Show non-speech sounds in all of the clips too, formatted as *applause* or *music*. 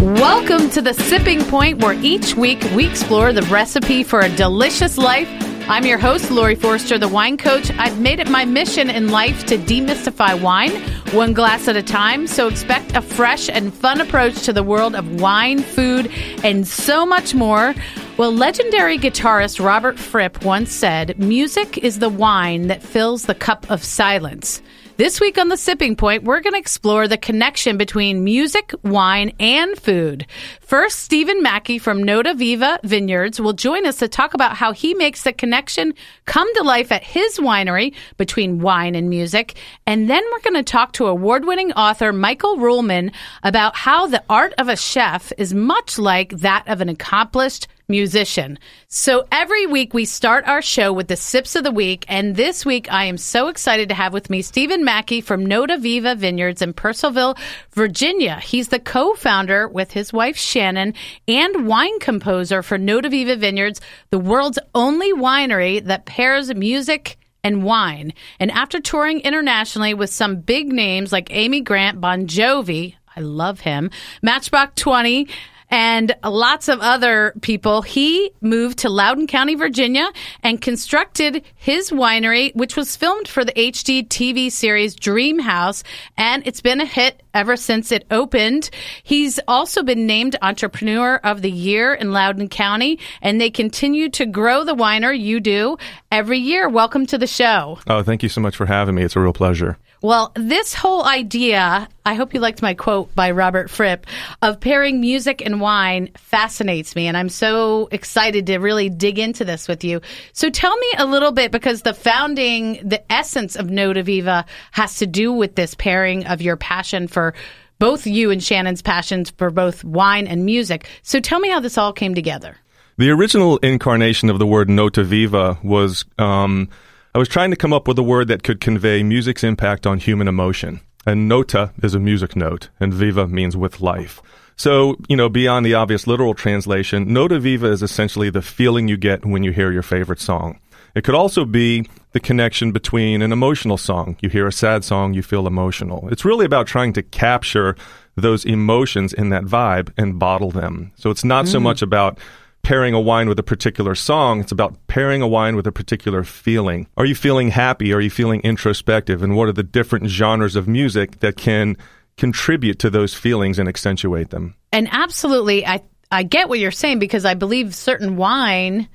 Welcome to the Sipping Point, where each week we explore the recipe for a delicious life. I'm your host, Laurie Forster, the wine coach. I've made it my mission in life to demystify wine, one glass at a time. So expect a fresh and fun approach to the world of wine, food, and so much more. Well, legendary guitarist Robert Fripp once said, Music is the wine that fills the cup of silence. This week on The Sipping Point, we're going to explore the connection between music, wine, and food. First, Stephen Mackey from Notaviva Vineyards will join us to talk about how he makes the connection come to life at his winery between wine and music. And then we're going to talk to award winning author Michael Ruhlman about how the art of a chef is much like that of an accomplished musician. So every week we start our show with the sips of the week. And this week I am so excited to have with me Stephen Mackey from Notaviva Vineyards in Purcellville, Virginia. He's the co-founder with his wife Shannon and wine composer for Notaviva Vineyards, the world's only winery that pairs music and wine. And after touring internationally with some big names like Amy Grant, Bon Jovi, I love him, Matchbox 20, and lots of other people. He moved to Loudoun County, Virginia, and constructed his winery, which was filmed for the HGTV series Dream House, and it's been a hit ever since it opened. He's also been named Entrepreneur of the Year in Loudoun County, and they continue to grow the winery. You do every year. Welcome to the show. Oh, thank you so much for having me. It's a real pleasure. Well, this whole idea, I hope you liked my quote by Robert Fripp, of pairing music and wine fascinates me. And I'm so excited to really dig into this with you. So tell me a little bit because the founding, the essence of Notaviva has to do with this pairing of your passion for both you and Shannon's passions for both wine and music. So tell me how this all came together. The original incarnation of the word Notaviva was. Um, I was trying to come up with a word that could convey music's impact on human emotion. And nota is a music note, and viva means with life. So, you know, beyond the obvious literal translation, nota viva is essentially the feeling you get when you hear your favorite song. It could also be the connection between an emotional song. You hear a sad song, you feel emotional. It's really about trying to capture those emotions in that vibe and bottle them. So it's not mm. so much about pairing a wine with a particular song. It's about pairing a wine with a particular feeling. Are you feeling happy? Are you feeling introspective? And what are the different genres of music that can contribute to those feelings and accentuate them? And absolutely, I I get what you're saying because I believe certain wine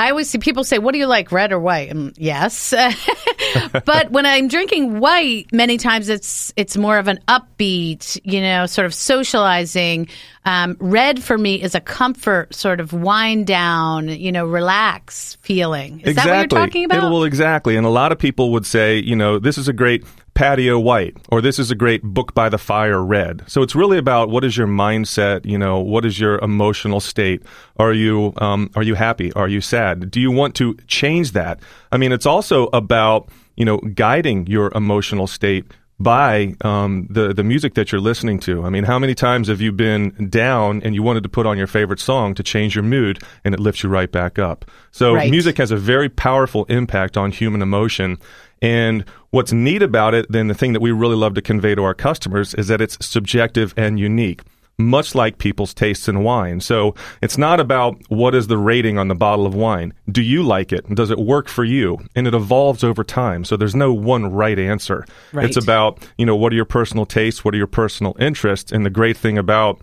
I always see people say, "What do you like, red or white?" And yes, *laughs* but when I'm drinking white, many times it's it's more of an upbeat, you know, sort of socializing. Um, red for me is a comfort, sort of wind down, you know, relax feeling. Is exactly. that what you're talking about? It, well, exactly. And a lot of people would say, you know, this is a great patio white or this is a great book by the fire red so it's really about what is your mindset you know what is your emotional state are you um, are you happy are you sad do you want to change that i mean it's also about you know guiding your emotional state by um, the the music that you're listening to. I mean, how many times have you been down and you wanted to put on your favorite song to change your mood, and it lifts you right back up? So, right. music has a very powerful impact on human emotion, and what's neat about it, then the thing that we really love to convey to our customers is that it's subjective and unique much like people's tastes in wine. So it's not about what is the rating on the bottle of wine. Do you like it? Does it work for you? And it evolves over time. So there's no one right answer. Right. It's about, you know, what are your personal tastes? What are your personal interests? And the great thing about,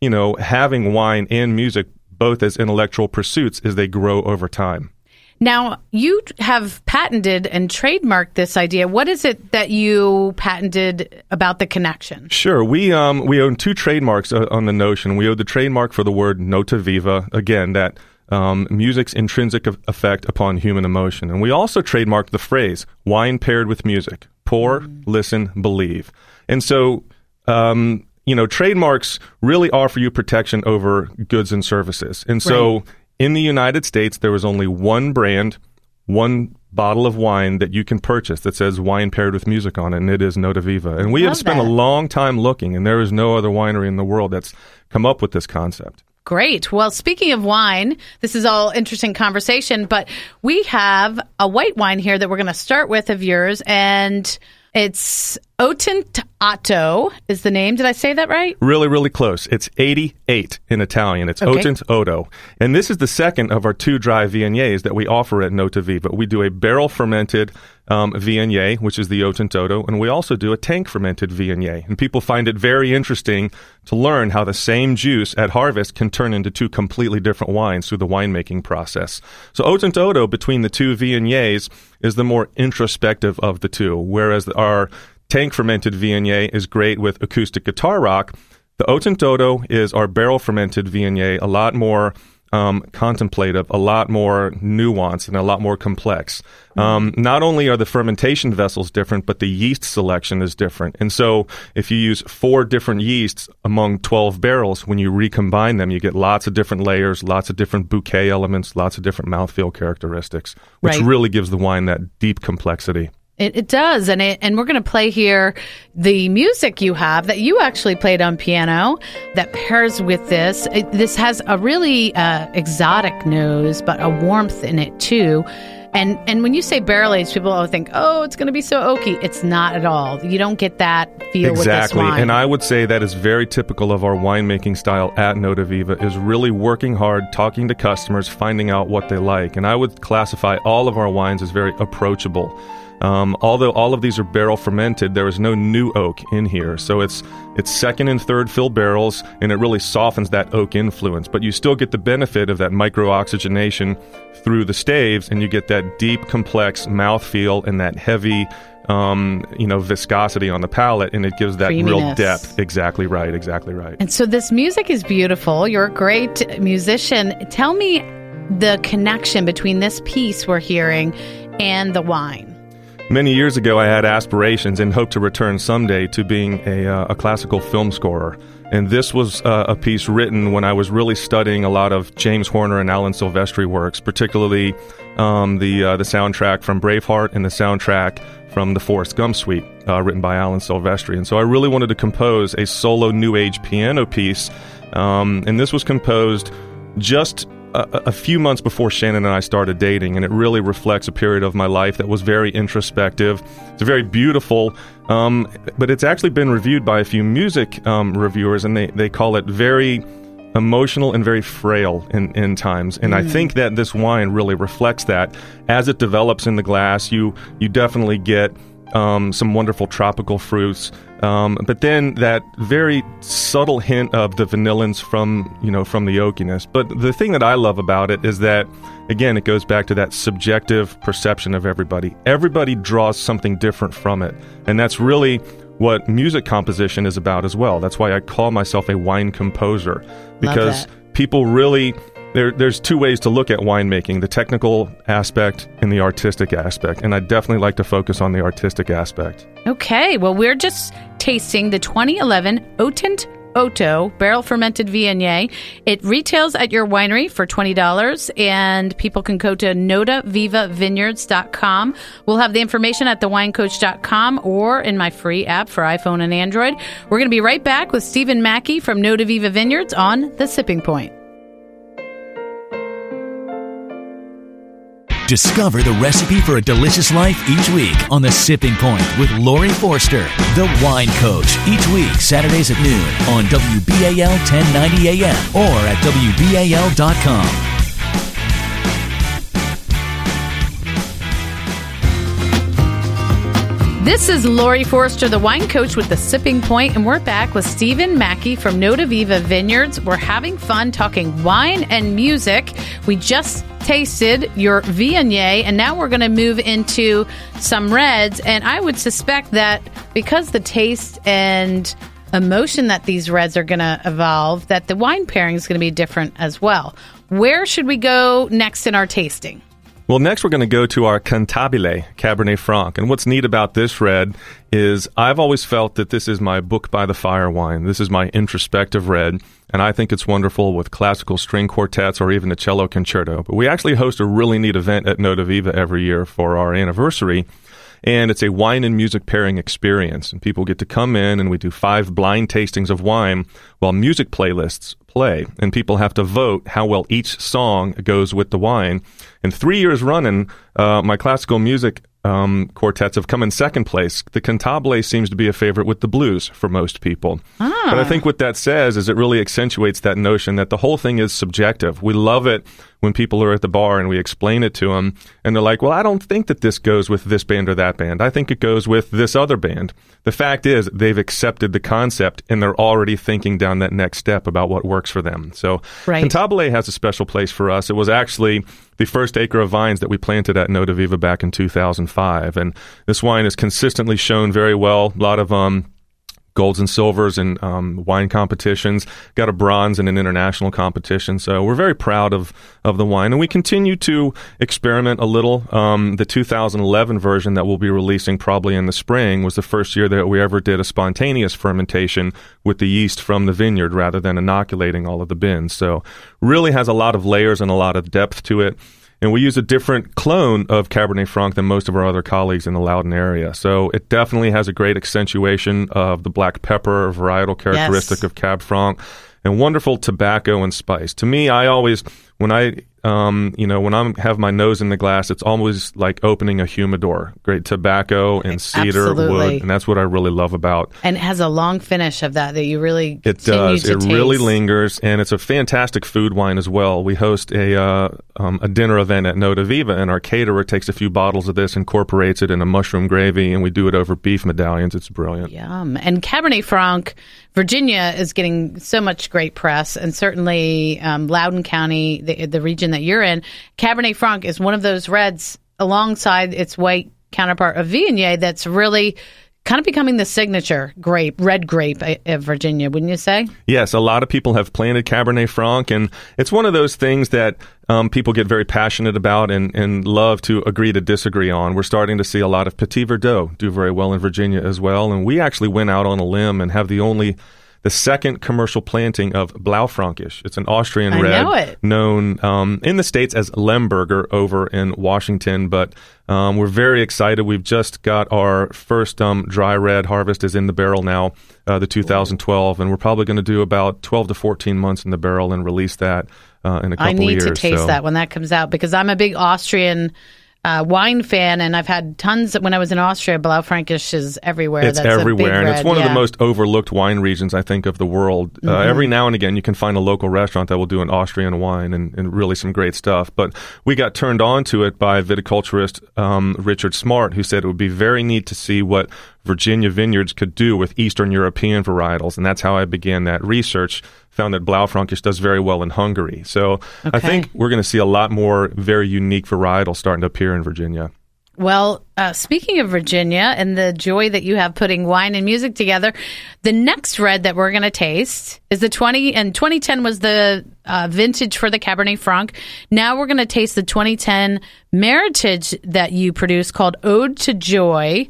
you know, having wine and music both as intellectual pursuits is they grow over time. Now, you have patented and trademarked this idea. What is it that you patented about the connection? Sure. We um, we own two trademarks uh, on the notion. We own the trademark for the word nota viva, again, that um, music's intrinsic effect upon human emotion. And we also trademarked the phrase wine paired with music pour, mm. listen, believe. And so, um, you know, trademarks really offer you protection over goods and services. And so, right in the United States, there was only one brand, one bottle of wine that you can purchase that says wine paired with music on it, and it is Notaviva. And we Love have spent that. a long time looking, and there is no other winery in the world that's come up with this concept. Great. Well, speaking of wine, this is all interesting conversation, but we have a white wine here that we're going to start with of yours, and it's Otto is the name. Did I say that right? Really, really close. It's 88 in Italian. It's Okay. Ottantotto. And this is the second of our two dry Viogniers that we offer at Notaviva. We do a barrel fermented um, Viognier, which is the Otent and we also do a tank fermented Viognier. And people find it very interesting to learn how the same juice at harvest can turn into two completely different wines through the winemaking process. So Ottantotto, between the two Viogniers, is the more introspective of the two, whereas our tank fermented Viognier is great with acoustic guitar rock. The Ottantotto is our barrel fermented Viognier, a lot more um, contemplative, a lot more nuanced, and a lot more complex. Um, not only are the fermentation vessels different, but the yeast selection is different. And so, if you use four different yeasts among 12 barrels, when you recombine them, you get lots of different layers, lots of different bouquet elements, lots of different mouthfeel characteristics, which Right. really gives the wine that deep complexity. It, it does, and it, and we're going to play here the music you have that you actually played on piano that pairs with this. It, this has a really uh, exotic nose, but a warmth in it too. And and when you say barrel aged, people all think, oh, it's going to be so oaky. It's not at all. You don't get that feel exactly with this wine. and i would say that is very typical of our winemaking style at nota viva is really working hard talking to customers finding out what they like and i would classify all of our wines as very approachable um, although all of these are barrel fermented, there is no new oak in here, so it's it's second and third fill barrels, and it really softens that oak influence. But you still get the benefit of that micro oxygenation through the staves, and you get that deep, complex mouthfeel and that heavy um, you know, viscosity on the palate, and it gives that real depth. Exactly right. Exactly right. And so this music is beautiful. You're a great musician. Tell me the connection between this piece we're hearing and the wine. Many years ago, I had aspirations and hoped to return someday to being a, uh, a classical film scorer. And this was uh, a piece written when I was really studying a lot of James Horner and Alan Silvestri works, particularly um, the uh, the soundtrack from Braveheart and the soundtrack from the Forrest Gump suite, uh, written by Alan Silvestri. And so I really wanted to compose a solo New Age piano piece, um, and this was composed just a, a few months before Shannon and I started dating, and it really reflects a period of my life that was very introspective. It's very beautiful, um, but it's actually been reviewed by a few music um, reviewers, and they, they call it very emotional and very frail in, in times. And I think that this wine really reflects that. As it develops in the glass, you you definitely get um, some wonderful tropical fruits, um, but then that very subtle hint of the vanillins from you know from the oakiness. But the thing that I love about it is that again it goes back to that subjective perception of everybody. Everybody draws something different from it, and that's really what music composition is about as well. That's why I call myself a wine composer because people really there, there's two ways to look at winemaking the technical aspect and the artistic aspect and i definitely like to focus on the artistic aspect Okay, well, we're just tasting the 2011 Otent Oto barrel fermented Viognier. It retails at your winery for $20, and people can go to notavivavineyards.com. We'll have the information at thewinecoach.com or in my free app for iPhone and Android. We're going to be right back with Stephen Mackey from Notaviva Vineyards on The Sipping Point. Discover the recipe for a delicious life each week on The Sipping Point with Laurie Forster, the wine coach, each week, Saturdays at noon on WBAL 1090 AM or at WBAL.com. This is Laurie Forster, the wine coach with the Sipping Point, and we're back with Stephen Mackey from Notaviva Vineyards. We're having fun talking wine and music. We just tasted your Viognier, and now we're going to move into some reds. And I would suspect that because the taste and emotion that these reds are going to evolve, that the wine pairing is going to be different as well. Where should we go next in our tasting? Well, next we're going to go to our Cantabile Cabernet Franc. And what's neat about this red is I've always felt that this is my book by the fire wine. This is my introspective red. And I think it's wonderful with classical string quartets or even a cello concerto. But we actually host a really neat event at Notaviva every year for our anniversary. And it's a wine and music pairing experience. And people get to come in and we do five blind tastings of wine while music playlists play. And people have to vote how well each song goes with the wine. And three years running, uh, my classical music um, quartets have come in second place. The cantabile seems to be a favorite with the blues for most people. Ah. But I think what that says is it really accentuates that notion that the whole thing is subjective. We love it when people are at the bar and we explain it to them, and they're like, "Well, I don't think that this goes with this band or that band. I think it goes with this other band." The fact is, they've accepted the concept and they're already thinking down that next step about what works for them. So, Right. Cantabile has a special place for us. It was actually the first acre of vines that we planted at Notaviva back in 2005, and this wine has consistently shown very well. A lot of um, golds and silvers in um, wine competitions. Got a bronze in an international competition. So we're very proud of of the wine, and we continue to experiment a little. Um, the 2011 version that we'll be releasing probably in the spring was the first year that we ever did a spontaneous fermentation with the yeast from the vineyard rather than inoculating all of the bins. So really has a lot of layers and a lot of depth to it. And we use a different clone of Cabernet Franc than most of our other colleagues in the Loudoun area. So it definitely has a great accentuation of the black pepper varietal characteristic Yes. of Cab Franc and wonderful tobacco and spice. To me, I always, when I, um, you know, when I have my nose in the glass, it's always like opening a humidor. Great tobacco and cedar Absolutely. wood. And that's what I really love about And it has a long finish of that that you really it does. It really lingers, and it's a fantastic food wine as well. We host a uh, um, a dinner event at Notaviva, and our caterer takes a few bottles of this, incorporates it in a mushroom gravy, and we do it over beef medallions. It's brilliant. Yum. And Cabernet Franc, Virginia is getting so much great press, and certainly um, Loudoun County, the, the region that you're in, Cabernet Franc is one of those reds alongside its white counterpart of Viognier that's really kind of becoming the signature grape, red grape of Virginia, wouldn't you say? Yes, a lot of people have planted Cabernet Franc, and it's one of those things that um, people get very passionate about and, and love to agree to disagree on. We're starting to see a lot of Petit Verdot do very well in Virginia as well, and we actually went out on a limb and have the only the second commercial planting of Blaufränkisch. It's an Austrian I red know it. known um, in the states as Lemberger over in Washington, but um, we're very excited. We've just got our first um, dry red harvest is in the barrel now, uh, the 2012, and we're probably going to do about 12 to 14 months in the barrel and release that uh, in a couple years. I need years. to taste so. that when that comes out because I'm a big Austrian uh, wine fan, and I've had tons when I was in Austria. Blaufränkisch is everywhere. It's That's a big everywhere, and it's one of yeah. Mm-hmm. the most overlooked wine regions, I think, of the world. Uh, every now and again, you can find a local restaurant that will do an Austrian wine and, and really some great stuff. But we got turned on to it by viticulturist um, Richard Smart, who said it would be very neat to see what Virginia vineyards could do with Eastern European varietals, and that's how I began that research. Found that Blaufränkisch does very well in Hungary, so I think we're going to see a lot more very unique varietals starting to appear in Virginia. Well, uh, speaking of Virginia and the joy that you have putting wine and music together, the next red that we're going to taste is the 20, and 2010 was the uh, vintage for the Cabernet Franc. Now we're going to taste the 2010 Meritage that you produced called Ode to Joy.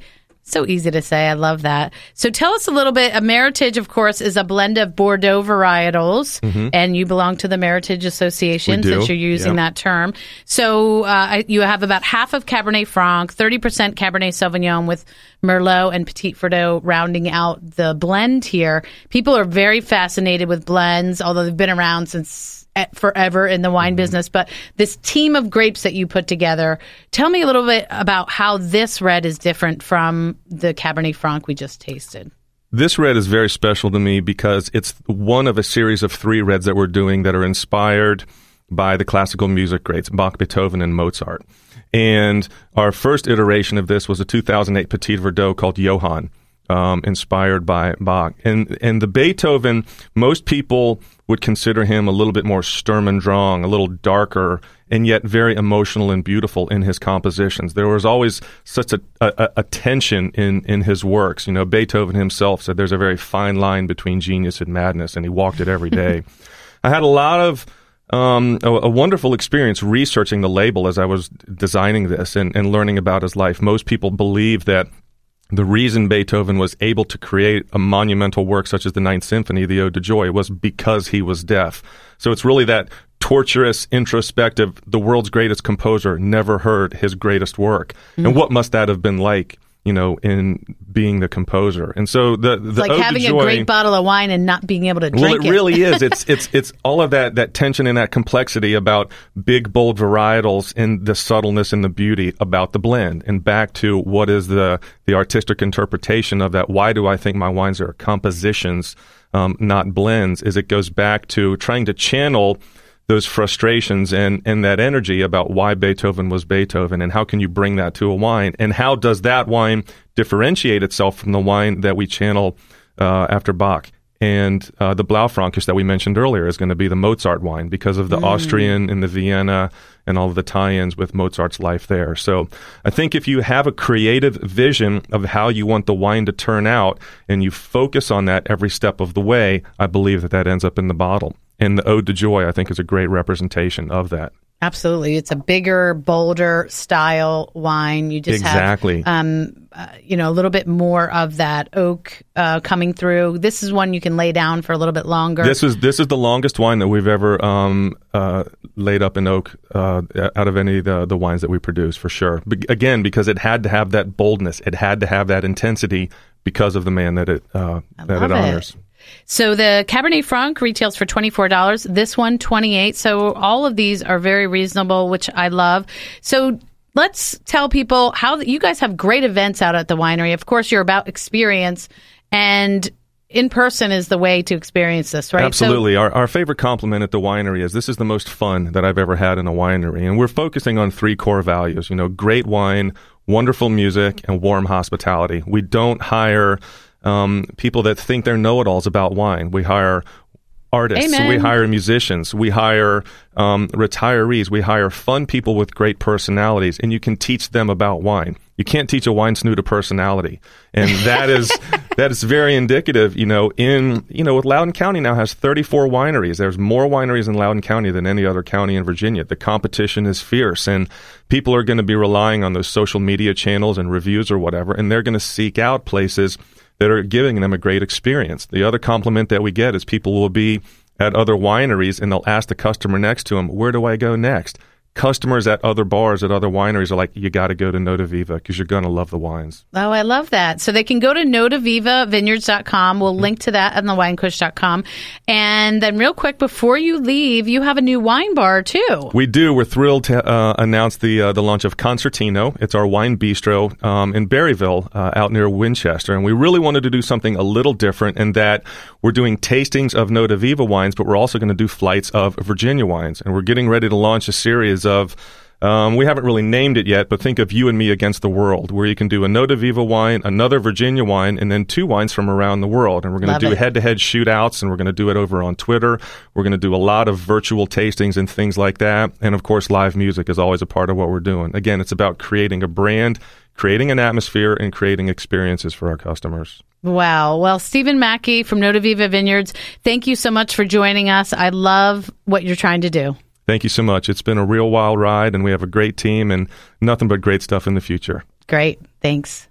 So easy to say. I love that. So tell us a little bit. A Meritage, of course, is a blend of Bordeaux varietals, and you belong to the Meritage Association Mm-hmm. Since you're using Yep. that term. So uh, you have about half of Cabernet Franc, 30% Cabernet Sauvignon with Merlot and Petit Verdot rounding out the blend here. People are very fascinated with blends, although they've been around since forever in the wine mm-hmm. business. But this team of grapes that you put together, tell me a little bit about how this red is different from the Cabernet Franc we just tasted. This red is very special to me because it's one of a series of three reds that we're doing that are inspired by the classical music greats Bach, Beethoven, and Mozart. And our first iteration of this was a 2008 Petit Verdot called Johann, um, inspired by Bach. And and the Beethoven, most people would consider him a little bit more Sturm und Drang, a little darker, and yet very emotional and beautiful in his compositions. There was always such a, a, a tension in, in his works. You know, Beethoven himself said there's a very fine line between genius and madness, and he walked it every day. *laughs* I had a lot of um, a, a wonderful experience researching the label as I was designing this and, and learning about his life. Most people believe that the reason Beethoven was able to create a monumental work such as the Ninth Symphony, the Ode to Joy, was because he was deaf. So it's really that torturous, introspective, the world's greatest composer never heard his greatest work. And mm. what must that have been like? You know, in being the composer. And so the, the It's like having a great bottle of wine and not being able to well, drink it really is. *laughs* It's it's it's all of that that tension and that complexity about big bold varietals and the subtleness and the beauty about the blend. And back to what is the the artistic interpretation of that? Why do I think my wines are compositions, um, not blends? Is it goes back to trying to channel those frustrations and, and that energy about why Beethoven was Beethoven and how can you bring that to a wine and how does that wine differentiate itself from the wine that we channel uh, after Bach. And uh, the Blaufränkisch that we mentioned earlier is going to be the Mozart wine because of the Austrian and the Vienna and all of the tie-ins with Mozart's life there. So I think if you have a creative vision of how you want the wine to turn out and you focus on that every step of the way, I believe that that ends up in the bottle. And the Ode to Joy, I think, is a great representation of that. Absolutely. It's a bigger, bolder style wine. You just Exactly. have, um, uh, you know, a little bit more of that oak uh, coming through. This is one you can lay down for a little bit longer. This is this is the longest wine that we've ever um, uh, laid up in oak uh, out of any of the, the wines that we produce, for sure. Be- again, because it had to have that boldness, it had to have that intensity because of the man that it uh, that it it. So the Cabernet Franc retails for twenty four dollars. This one twenty eight. So all of these are very reasonable, which I love. So let's tell people how you guys have great events out at the winery. Of course, you're about experience, and in person is the way to experience this, right? So- Absolutely. our, our favorite compliment at the winery is this is the most fun that I've ever had in a winery. And we're focusing on three core values, you know, great wine, wonderful music, and warm hospitality. We don't hire um, people that think they're know it alls about wine. We hire artists, Amen. we hire musicians, we hire um, retirees, we hire fun people with great personalities, and you can teach them about wine. You can't teach a wine snoot a personality, and that is *laughs* that is very indicative. You know, in you know, with Loudoun County now has 34 wineries. There's more wineries in Loudoun County than any other county in Virginia. The competition is fierce, and people are going to be relying on those social media channels and reviews or whatever, and they're going to seek out places that are giving them a great experience. The other compliment that we get is people will be at other wineries and they'll ask the customer next to them, "Where do I go next?" Customers at other bars at other wineries are like, "You got to go to Notaviva because you're going to love the wines." Oh, I love that. So they can go to notavivavineyards.com. We'll link to that on the winecoach.com. And then real quick, before you leave, you have a new wine bar too. We do. We're thrilled to uh, announce the uh, the launch of Concertino. It's our wine bistro um, in Berryville, uh, out near Winchester, and we really wanted to do something a little different in that we're doing tastings of Notaviva wines, but we're also going to do flights of Virginia wines, and we're getting ready to launch a series of. Um, we haven't really named it yet, but think of you and me against the world, where you can do a Notaviva wine, another Virginia wine, and then two wines from around the world. And we're going to do head to head shootouts, and we're going to do it over on Twitter. We're going to do a lot of virtual tastings and things like that. And of course, live music is always a part of what we're doing. Again, it's about creating a brand, creating an atmosphere, and creating experiences for our customers. Wow. Well, Stephen Mackey from Notaviva Vineyards, thank you so much for joining us. I love what you're trying to do. Thank you so much. It's been a real wild ride, and we have a great team and nothing but great stuff in the future. Great. Thanks.